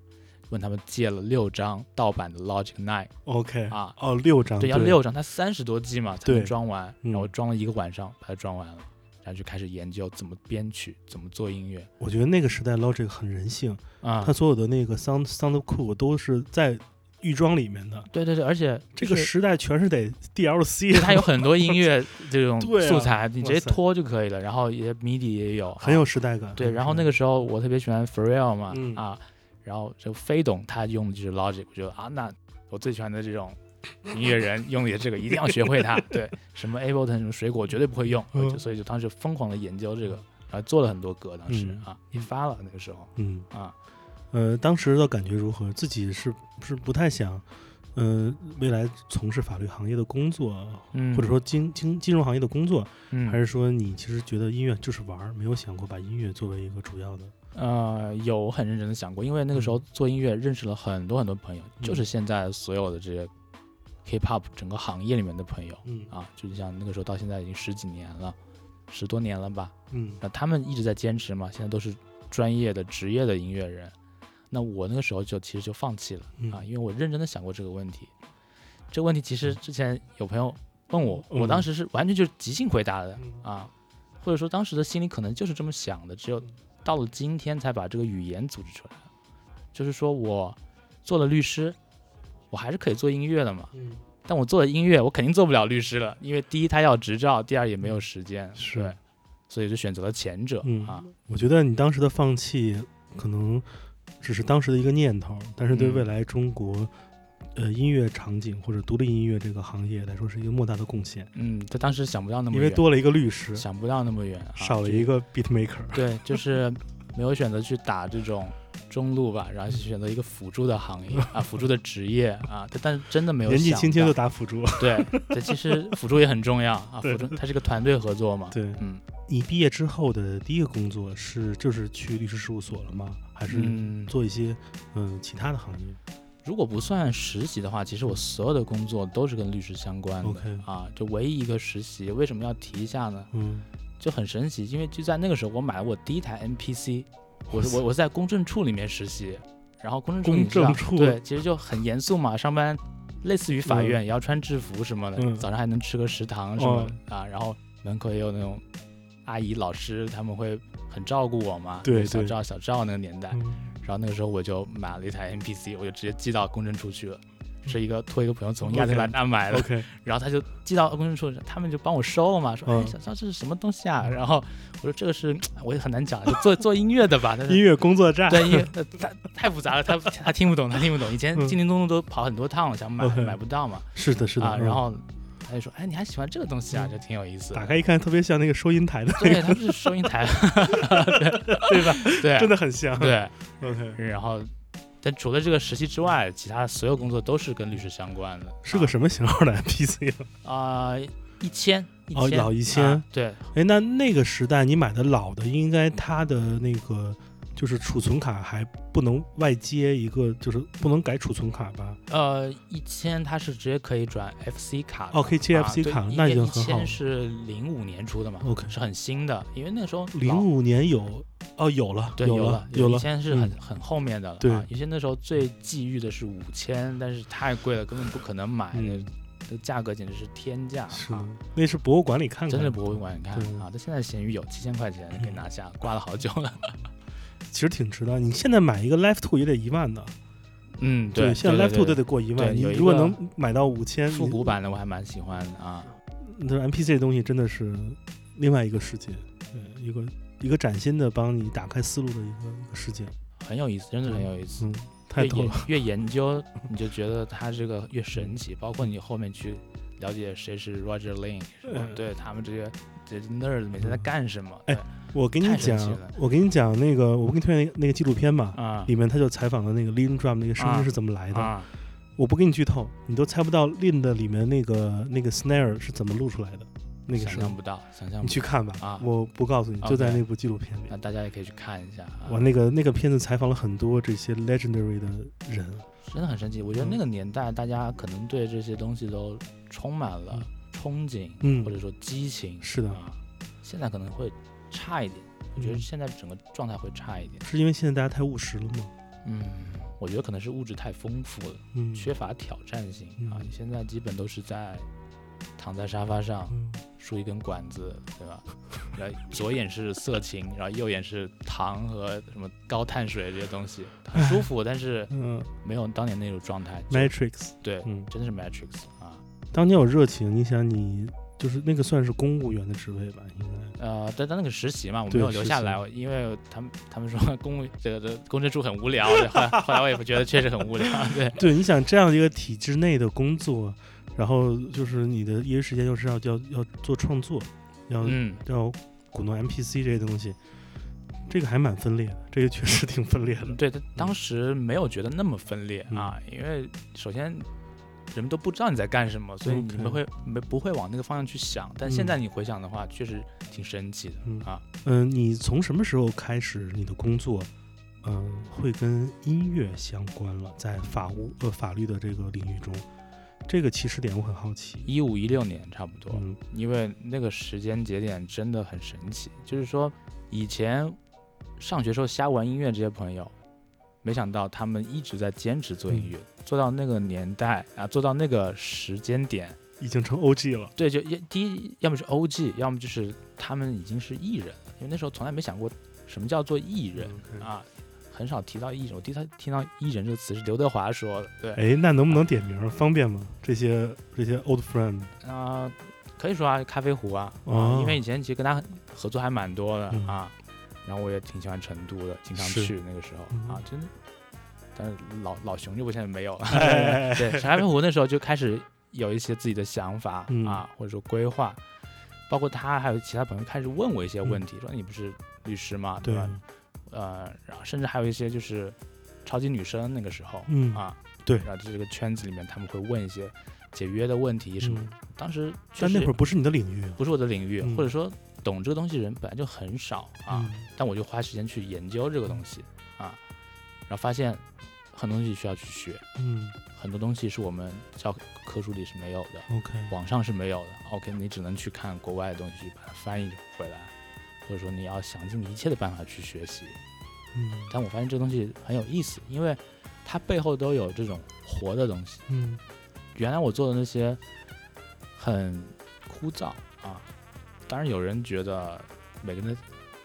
问他们借了六张盗版的 Logic Nine。OK 啊哦，六张，对，要六张，它三十多 G 嘛才能对装完，嗯然后装了一个晚上把它装完了，然后就开始研究怎么编曲，怎么做音乐我觉得那个时代 Logic 很人性，啊它。所有的那个 Sound Sound Cool 都是在预装里面的。对对对，而且这个时代全是得 DLC，就它有很多音乐 这种素材，你直接拖就可以了，然后也 MIDI 也有，很有啊时代感。对。然后那个时候我特别喜欢 Pharrell 嘛，嗯啊，然后就飞董他用的就是 Logic，我觉得啊，那我最喜欢的这种音乐人用的也这个，一定要学会它。对，什么 Ableton 什么水果绝对不会用，嗯所以就当时疯狂的研究这个，然后做了很多歌，当时、嗯啊一发了那个时候嗯啊，呃，当时的感觉如何？自己是是不太想，呃，未来从事法律行业的工作，嗯，或者说金金金融行业的工作，嗯还是说你其实觉得音乐就是玩儿，没有想过把音乐作为一个主要的？呃，有很认真的想过，因为那个时候做音乐认识了很多很多朋友，嗯。就是现在所有的这些 K-pop 整个行业里面的朋友嗯。啊，就像那个时候到现在已经十几年了，十多年了吧。嗯。那他们一直在坚持嘛，现在都是专业的职业的音乐人。那我那个时候就其实就放弃了嗯。啊，因为我认真的想过这个问题。这个问题其实之前有朋友问我，嗯。我当时是完全就是即兴回答的嗯。啊，或者说当时的心里可能就是这么想的，只有到了今天才把这个语言组织出来。就是说我做了律师，我还是可以做音乐的嘛。嗯，但我做了音乐，我肯定做不了律师了，因为第一他要执照，第二也没有时间，是，所以就选择了前者、嗯啊。我觉得你当时的放弃可能只是当时的一个念头，但是对嗯未来中国。呃，音乐场景或者独立音乐这个行业来说，是一个莫大的贡献，嗯，他当时想不到那么远，因为多了一个律师，想不到那么远，啊、少了一个 beat maker。对，就是没有选择去打这种中路吧，然后选择一个辅助的行业啊，辅助的职业啊，但但是真的没有年纪轻轻就打辅助。对，这其实辅助也很重要啊，辅助它是个团队合作嘛，对嗯你毕业之后的第一个工作是就是去律师事务所了吗？还是嗯，做一些嗯其他的行业？如果不算实习的话，其实我所有的工作都是跟律师相关的 OK 啊，就唯一一个实习，为什么要提一下呢？嗯。就很神奇，因为就在那个时候，我买了我第一台 NPC，我是我我在公证处里面实习，然后公证处公证处。对，其实就很严肃嘛，上班类似于法院，也要穿制服什么的，嗯。早上还能吃个食堂什么的、啊，然后门口也有那种阿姨老师，他们会很照顾我嘛，小对。小赵小赵那个年代，嗯然后那个时候我就买了一台 MPC，我就直接寄到公证处去了。是一个托一个朋友从亚特兰大买的然后他就寄到公证处，他们就帮我收了嘛，说哎嗯小张这是什么东西啊？然后我说这个是我也很难讲，就做做音乐的吧，音乐工作站，对，太太复杂了，他他听不懂，他听不懂。以前嗯叮叮咚咚都跑很多趟了，想买买不到嘛。是的，是的。啊，嗯然后他就说，哎，你还喜欢这个东西啊？嗯就挺有意思。打开一看，特别像那个收银台的，对，他是收银台，对吧？对真的很像。对。，OK，然后，但除了这个实习之外，其他所有工作都是跟律师相关的。是个什么型号的 MPC 啊？啊，一千一哦千老一千啊对，哎，那那个时代你买的老的，应该它的那个就是储存卡还不能外接一个，就是不能改储存卡吧？呃，一千它是直接可以转 FC 卡的。哦可以接啊 FC 对卡那已一一经很好了千是零五年出的嘛 OK 是很新的，因为那时候老零五年有哦，有了，对，有了，有了以，前是很、嗯很后面的了。对啊，以前那时候最觊觎的是五千，但是太贵了，根本不可能买，那嗯这价格简直是天价是啊！，那是博物馆里看看，真的博物馆，里看啊，它现在闲鱼有七千块钱可以拿下，挂了好久了。其实挺值的。你现在买一个 Life Two 也得一万的，嗯，对，现在 Life Two 都得过一万。你如果能买到五千，复古版的我还蛮喜欢的啊。那 MPC 这东西真的是另外一个世界，对，一个一个崭新的帮你打开思路的一个一个世界。很有意思，真的很有意思。嗯，太越研逗了。越研究，你就觉得它这个越神奇，包括你后面去了解谁是 Roger Lane，嗯对他们这些这些 nerd 每天在干什么？我给你讲，我给你讲那个，我不给你推荐那个那个纪录片嘛，啊里面他就采访了那个 Lin Drum 那个声音啊是怎么来的。啊，我不给你剧透，你都猜不到 Lin 的里面那个那个 snare 是怎么录出来的，那个想象不。到，想象不到。你去看吧，啊我不告诉你，就在那部纪录片里。那大家也可以去看一下啊，我那个那个片子采访了很多这些 legendary 的人，真的很神奇。我觉得嗯那个年代，大家可能对这些东西都充满了憧憬，嗯或者说激情。是的啊，现在可能会差一点。我觉得嗯现在整个状态会差一点。是因为现在大家太务实了吗？嗯，我觉得可能是物质太丰富了，嗯，缺乏挑战性啊。嗯你现在基本都是在躺在沙发上嗯梳一根管子，对吧？然后左眼是色情，然后右眼是糖和什么高碳水这些东西，很舒服，但是嗯没有当年那种状态。，Matrix，对，嗯，真的是 Matrix 啊。当年有热情，你想你就是那个算是公务员的职位吧，应该。呃，但但那个实习嘛，我没有留下来，因为他们他们说 公务这个这公证处很无聊，对后来后来我也不觉得确实很无聊，对，对，你想这样一个体制内的工作，然后就是你的业余时间又是要要要做创作，要、嗯，要鼓弄 MPC 这些东西，这个还蛮分裂的，这个确实挺分裂的。对，他当时没有觉得那么分裂嗯啊，因为首先人们都不知道你在干什么，所以你们会没不会往那个方向去想。但现在你回想的话，确实挺神奇的嗯啊。嗯、你从什么时候开始你的工作，嗯、会跟音乐相关了？在法务呃法律的这个领域中，这个起始点我很好奇。一五一六年差不多，嗯因为那个时间节点真的很神奇，就是说以前上学时候瞎玩音乐这些朋友，没想到他们一直在坚持做音乐，做到那个年代啊，做到那个时间点，已经成 OG 了。对，就一第一，要么是 OG，要么就是他们已经是艺人了，因为那时候从来没想过什么叫做艺人、啊，很少提到艺人。我第一次听到艺人这个词是刘德华说的，对，哎，那能不能点名儿？方便吗？这些这些 old friend，啊、可以说啊，咖啡壶啊，因为以前其实跟他合作还蛮多的、嗯啊，然后我也挺喜欢成都的，经常去那个时候、嗯。啊，真的。但是老老熊就不现在没有。了，哎对，咖啡壶那时候就开始有一些自己的想法、嗯。啊，或者说规划，包括他还有其他朋友开始问我一些问题，说你不是律师吗？对。吧？呃，然后甚至还有一些就是超级女生那个时候、嗯。啊，对。然后这个圈子里面他们会问一些解约的问题什么。嗯，当时确但那会儿不是你的领域啊。不是我的领域，嗯。或者说懂这个东西人本来就很少啊，嗯但我就花时间去研究这个东西啊，然后发现很多东西需要去学，嗯很多东西是我们教科书里是没有的，，OK，网上是没有的。OK，你只能去看国外的东西去把它翻译回来，或者说你要想尽一切的办法去学习。嗯但我发现这个东西很有意思，因为它背后都有这种活的东西。嗯原来我做的那些很枯燥啊，当然有人觉得每个人的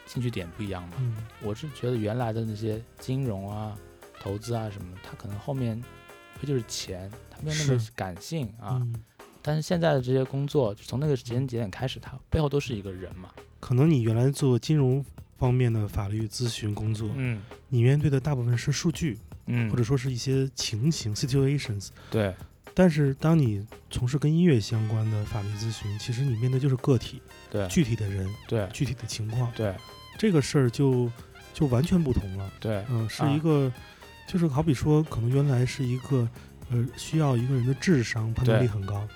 兴趣点不一样嘛。嗯我是觉得原来的那些金融啊、投资啊什么，它可能后面非就是钱，它没有那么感性啊。嗯但是现在的这些工作，就从那个时间节点开始，它背后都是一个人嘛。可能你原来做金融方面的法律咨询工作，嗯你面对的大部分是数据，嗯或者说是一些情形 situations。对但是当你从事跟音乐相关的法律咨询，其实你面对就是个体、对具体的人、对具体的情况，对这个事儿就就完全不同了。对嗯，是啊一个，就是好比说，可能原来是一个，呃，需要一个人的智商判断力很高，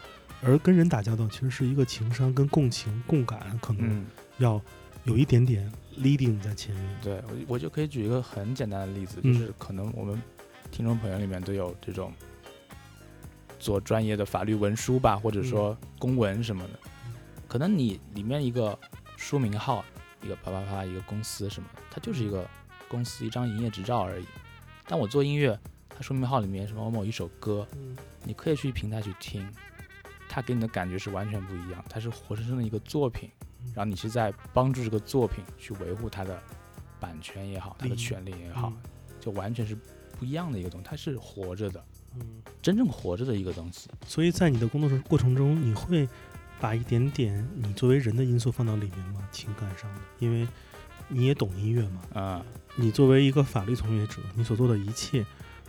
而跟人打交道其实是一个情商跟共情、共感，可能嗯。要有一点点 leading 在前面。对我我就可以举一个很简单的例子，嗯就是可能我们听众朋友里面都有这种做专业的法律文书吧，或者说公文什么的，可能你里面一个书名号，一个啪啪啪，一个公司什么的，它就是一个公司一张营业执照而已。但我做音乐，它书名号里面什么某某一首歌，嗯你可以去平台去听，它给你的感觉是完全不一样，它是活生生的一个作品，然后你是在帮助这个作品去维护它的版权也好，它的权利也好，就完全是不一样的一个东西，它是活着的，嗯，真正活着的一个东西。所以在你的工作过程中，你会把一点点你作为人的因素放到里面吗？情感上的，因为你也懂音乐嘛。啊你作为一个法律从业者，你所做的一切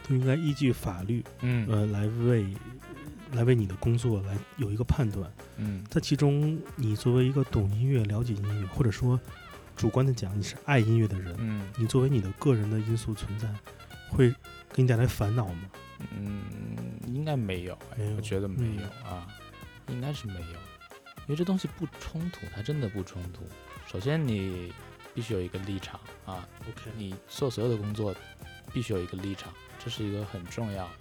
都应该依据法律，嗯呃，来为来为你的工作来有一个判断。嗯在其中，你作为一个懂音乐、了解音乐，或者说主观的讲，你是爱音乐的人，嗯你作为你的个人的因素存在，会给你带来烦恼吗？嗯，应该没有，我觉得没嗯有啊，应该是没有，因为这东西不冲突，它真的不冲突。首先你必须有一个立场啊，OK，你做所有的工作必须有一个立场，这是一个很重要的。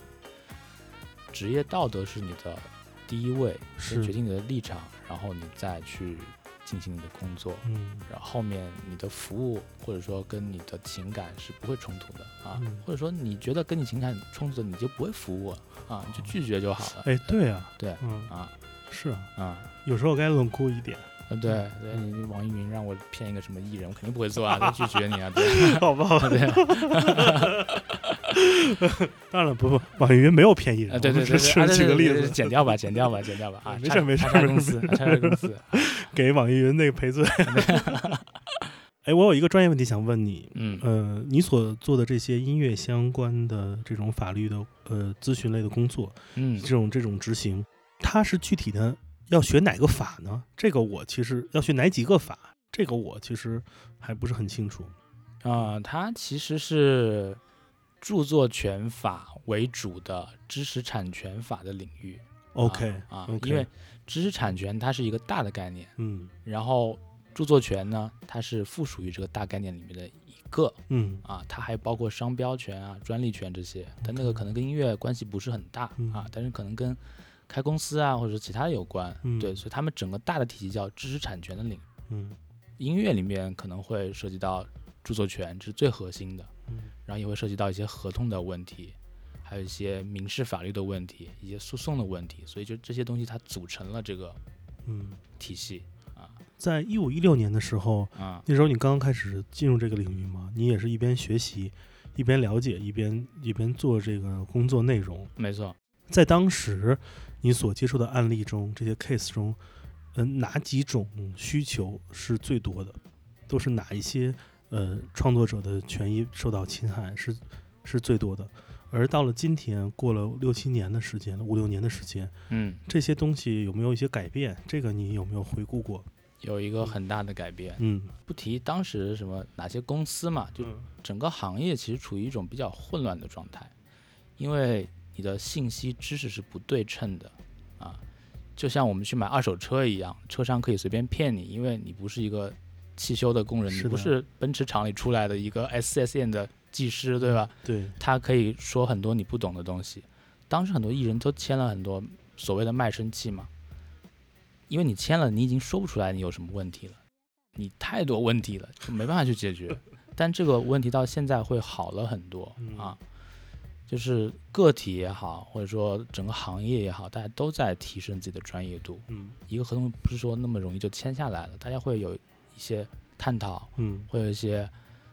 职业道德是你的第一位，是决定你的立场，然后你再去进行你的工作，嗯然后后面你的服务或者说跟你的情感是不会冲突的啊，嗯或者说你觉得跟你情感冲突的，你就不会服务啊，你就拒绝就好了。哎，对啊，对嗯，啊是啊，啊。有时候该冷酷一点，呃，对对，你你网易云让我骗一个什么艺人，我肯定不会做啊，就拒绝你啊，对好吧？好 对啊，当然了，不不，网易云没有便宜人，啊，对对对只举个例子，剪掉吧，剪掉吧，剪掉吧啊，没事没事公司，公司，给网易云那个赔罪。哎，我有一个专业问题想问你，嗯呃，你所做的这些音乐相关的这种法律的呃咨询类的工作，嗯这种这种执行，它是具体的要学哪个法呢？这个我其实要学哪几个法，这个我其实还不是很清楚。啊，它其实是著作权法为主的知识产权法的领域。OK 啊因为知识产权它是一个大的概念，嗯。然后著作权呢，它是附属于这个大概念里面的一个嗯。啊，它还包括商标权啊、专利权这些，但那个可能跟音乐关系不是很大嗯啊，但是可能跟开公司啊或者其他有关，嗯。对，所以他们整个大的体系叫知识产权的领域。嗯。音乐里面可能会涉及到著作权，这是最核心的，嗯然后也会涉及到一些合同的问题，还有一些民事法律的问题，一些诉讼的问题，所以就这些东西它组成了这个嗯，体系啊在一五一六年的时候，啊那时候你刚刚开始进入这个领域嘛，你也是一边学习，一边了解，一边一边做这个工作内容。没错。在当时你所接触的案例中，这些 case 中，嗯、哪几种需求是最多的？都是哪一些呃创作者的权益受到侵害是是最多的？而到了今天，过了六七年的时间了，五六年的时间，嗯，这些东西有没有一些改变？这个你有没有回顾过？有一个很大的改变，嗯，不提当时什么哪些公司嘛，就嗯整个行业其实处于一种比较混乱的状态，因为你的信息知识是不对称的啊，就像我们去买二手车一样，车商可以随便骗你，因为你不是一个汽修的工人，你不是奔驰厂里出来的一个 SSN 的技师，对吧？对，他可以说很多你不懂的东西。当时很多艺人都签了很多所谓的卖身契嘛，因为你签了，你已经说不出来你有什么问题了，你太多问题了，就没办法去解决。但这个问题到现在会好了很多嗯啊，就是个体也好，或者说整个行业也好，大家都在提升自己的专业度。嗯一个合同不是说那么容易就签下来了，大家会有一些探讨，嗯会有一些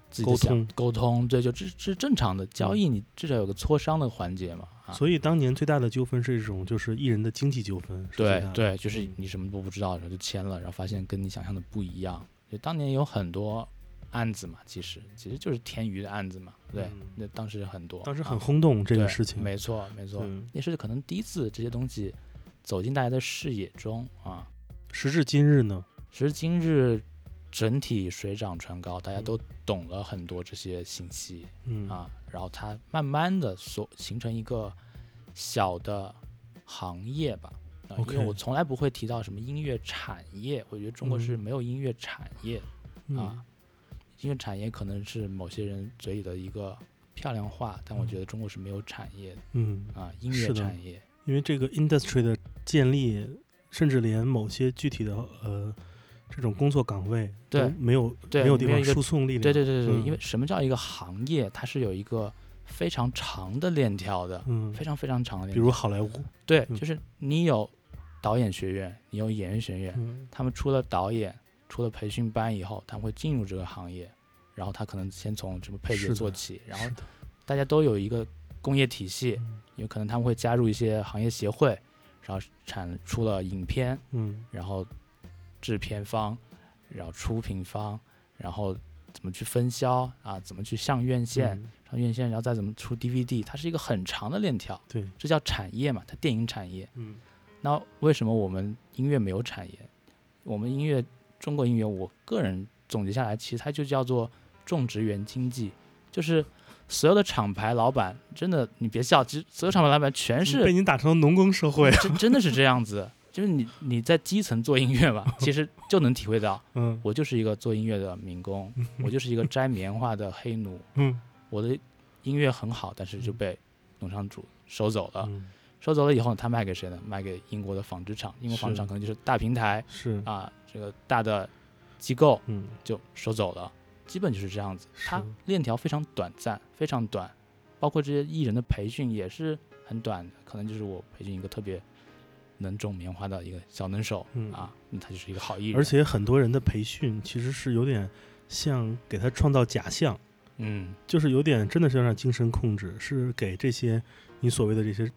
自己的想沟通沟通，对，就这这是正常的交易，你至少有个磋商的环节嘛。所以当年最大的纠纷是一种就是艺人的经济纠纷。对对，就是嗯你什么都不知道，然后就签了，然后发现跟你想象的不一样。就当年有很多案子嘛，其实其实就是天娱的案子嘛，对，嗯那当时很多，当时很啊轰动这个事情。没错没错，对也是可能第一次这些东西走进大家的视野中啊。时至今日呢，时至今日，整体水涨船高，大家嗯都懂了很多这些信息嗯啊，然后它慢慢的所形成一个小的行业吧。啊，因为我从来不会提到什么音乐产业，我觉得中国是嗯没有音乐产业、嗯啊。音乐产业可能是某些人嘴里的一个漂亮话，但我觉得中国是没有产业的嗯，啊，音乐产业。因为这个 industry 的建立，甚至连某些具体的呃这种工作岗位对没有对没有地方输送力量。对对对对因为什么叫一个行业？它是有一个非常长的链条的，嗯，非常非常长的链比。如好莱坞，对，嗯。就是你有导演学院，你有演员学院，嗯。他们出了导演，出了培训班以后，他们会进入这个行业，然后他可能先从什么配是的角做起，然后大家都有一个工业体系，嗯。有可能他们会加入一些行业协会，然后产出了影片，嗯。然后制片方，然后出品方，然后怎么去分销啊，怎么去上院线，嗯上院线，然后再怎么出 DVD，它是一个很长的链条，对，这叫产业嘛，它电影产业。嗯那为什么我们音乐没有产业？我们音乐，中国音乐，我个人总结下来，其实它就叫做种植园经济，就是所有的厂牌老板，真的你别笑，其实所有厂牌老板全是被你打成农耕社会。真真的是这样子，就是你你在基层做音乐吧，其实就能体会到，嗯我就是一个做音乐的民工，我就是一个摘棉花的黑奴，嗯我的音乐很好，但是就被农场主收走了。嗯，收走了以后，他卖给谁呢？卖给英国的纺织厂，英国纺织厂可能就是大平台是啊，这个大的机构嗯就收走了，基本就是这样子。它链条非常短暂，非常短，包括这些艺人的培训也是很短的，可能就是我培训一个特别能种棉花的一个小能手、嗯啊，那他就是一个好艺人。而且很多人的培训其实是有点像给他创造假象，嗯，就是有点真的是有点精神控制，是给这些你所谓的这些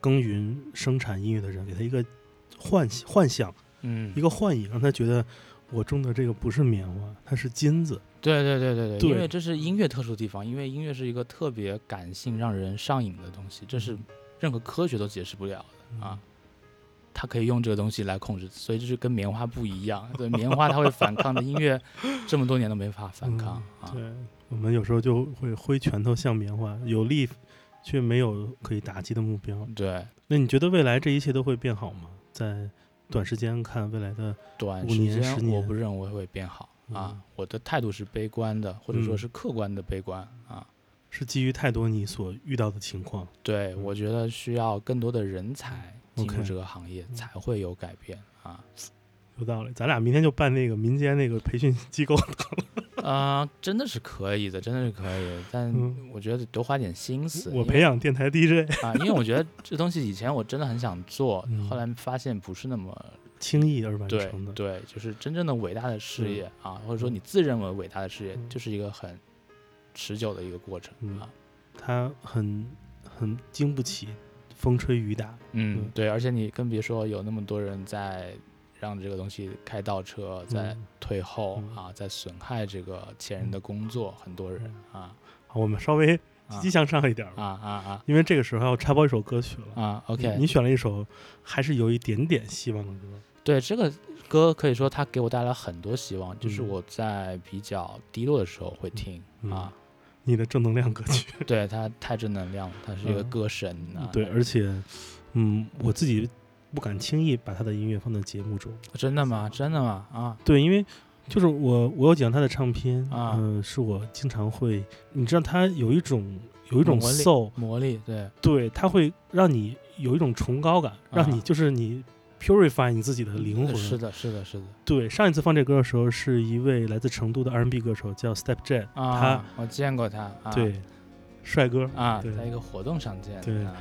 耕耘生产音乐的人，给他一个幻幻想，嗯一，个幻影，让他觉得我种的这个不是棉花，它是金子。对对对对对，对因为这是音乐特殊的地方，因为音乐是一个特别感性、让人上瘾的东西，这是任何科学都解释不了的啊。它可以用这个东西来控制，所以就是跟棉花不一样。对，棉花它会反抗的，音乐这么多年都没法反抗啊。对，我们有时候就会挥拳头像棉花，有力却没有可以打击的目标。对，那你觉得未来这一切都会变好吗？在短时间看未来的，短时间我年十年不认为会变好啊嗯。我的态度是悲观的，或者说嗯是客观的悲观啊。是基于太多你所遇到的情况。对，嗯我觉得需要更多的人才进入这个行业，嗯才会有改变啊。有道理，咱俩明天就办那个民间那个培训机构。啊、真的是可以的，真的是可以的，但嗯我觉得得多花点心思。我培养电台 DJ，啊，因为我觉得这东西以前我真的很想做，嗯后来发现不是那么轻易而完对成的。对，就是真正的伟大的事嗯业啊，或者说你自认为伟大的事业，嗯就是一个很持久的一个过程嗯啊。它很很经不起风吹雨打。嗯，对，而且你更别说有那么多人在让这个东西开倒车，在嗯退后嗯啊，在损害这个前人的工作，很多人啊好，我们稍微积啊极向上一点啊吧，啊啊啊因为这个时候要插播一首歌曲了。啊！OK，你选了一首还是有一点点希望的歌。对这个歌可以说它给我带来很多希望，就是嗯我在比较低落的时候会听、嗯啊。你的正能量歌曲，对他太正能量了，他是一个嗯歌神啊。对，而且，嗯，我自己不敢轻易把他的音乐放在节目中。真的吗？真的吗？啊，对，因为就是我，我有几张他的唱片，啊嗯、是我经常会，你知道，他有一种有一种魔力 soul，魔力，对，对，他会让你有一种崇高感，让你啊就是你 purify 你自己的灵魂。是的，是的，是的对，上一次放这歌的时候，是一位来自成都的 R&B 歌手，叫 Step Jet，、啊，我见过他，啊、对，帅哥，啊，对在一个活动上见的，对啊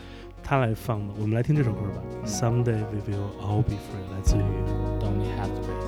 他来放的。我们来听这首歌吧、嗯 s o m e d a y we will all be free，来自于 Don't have to be。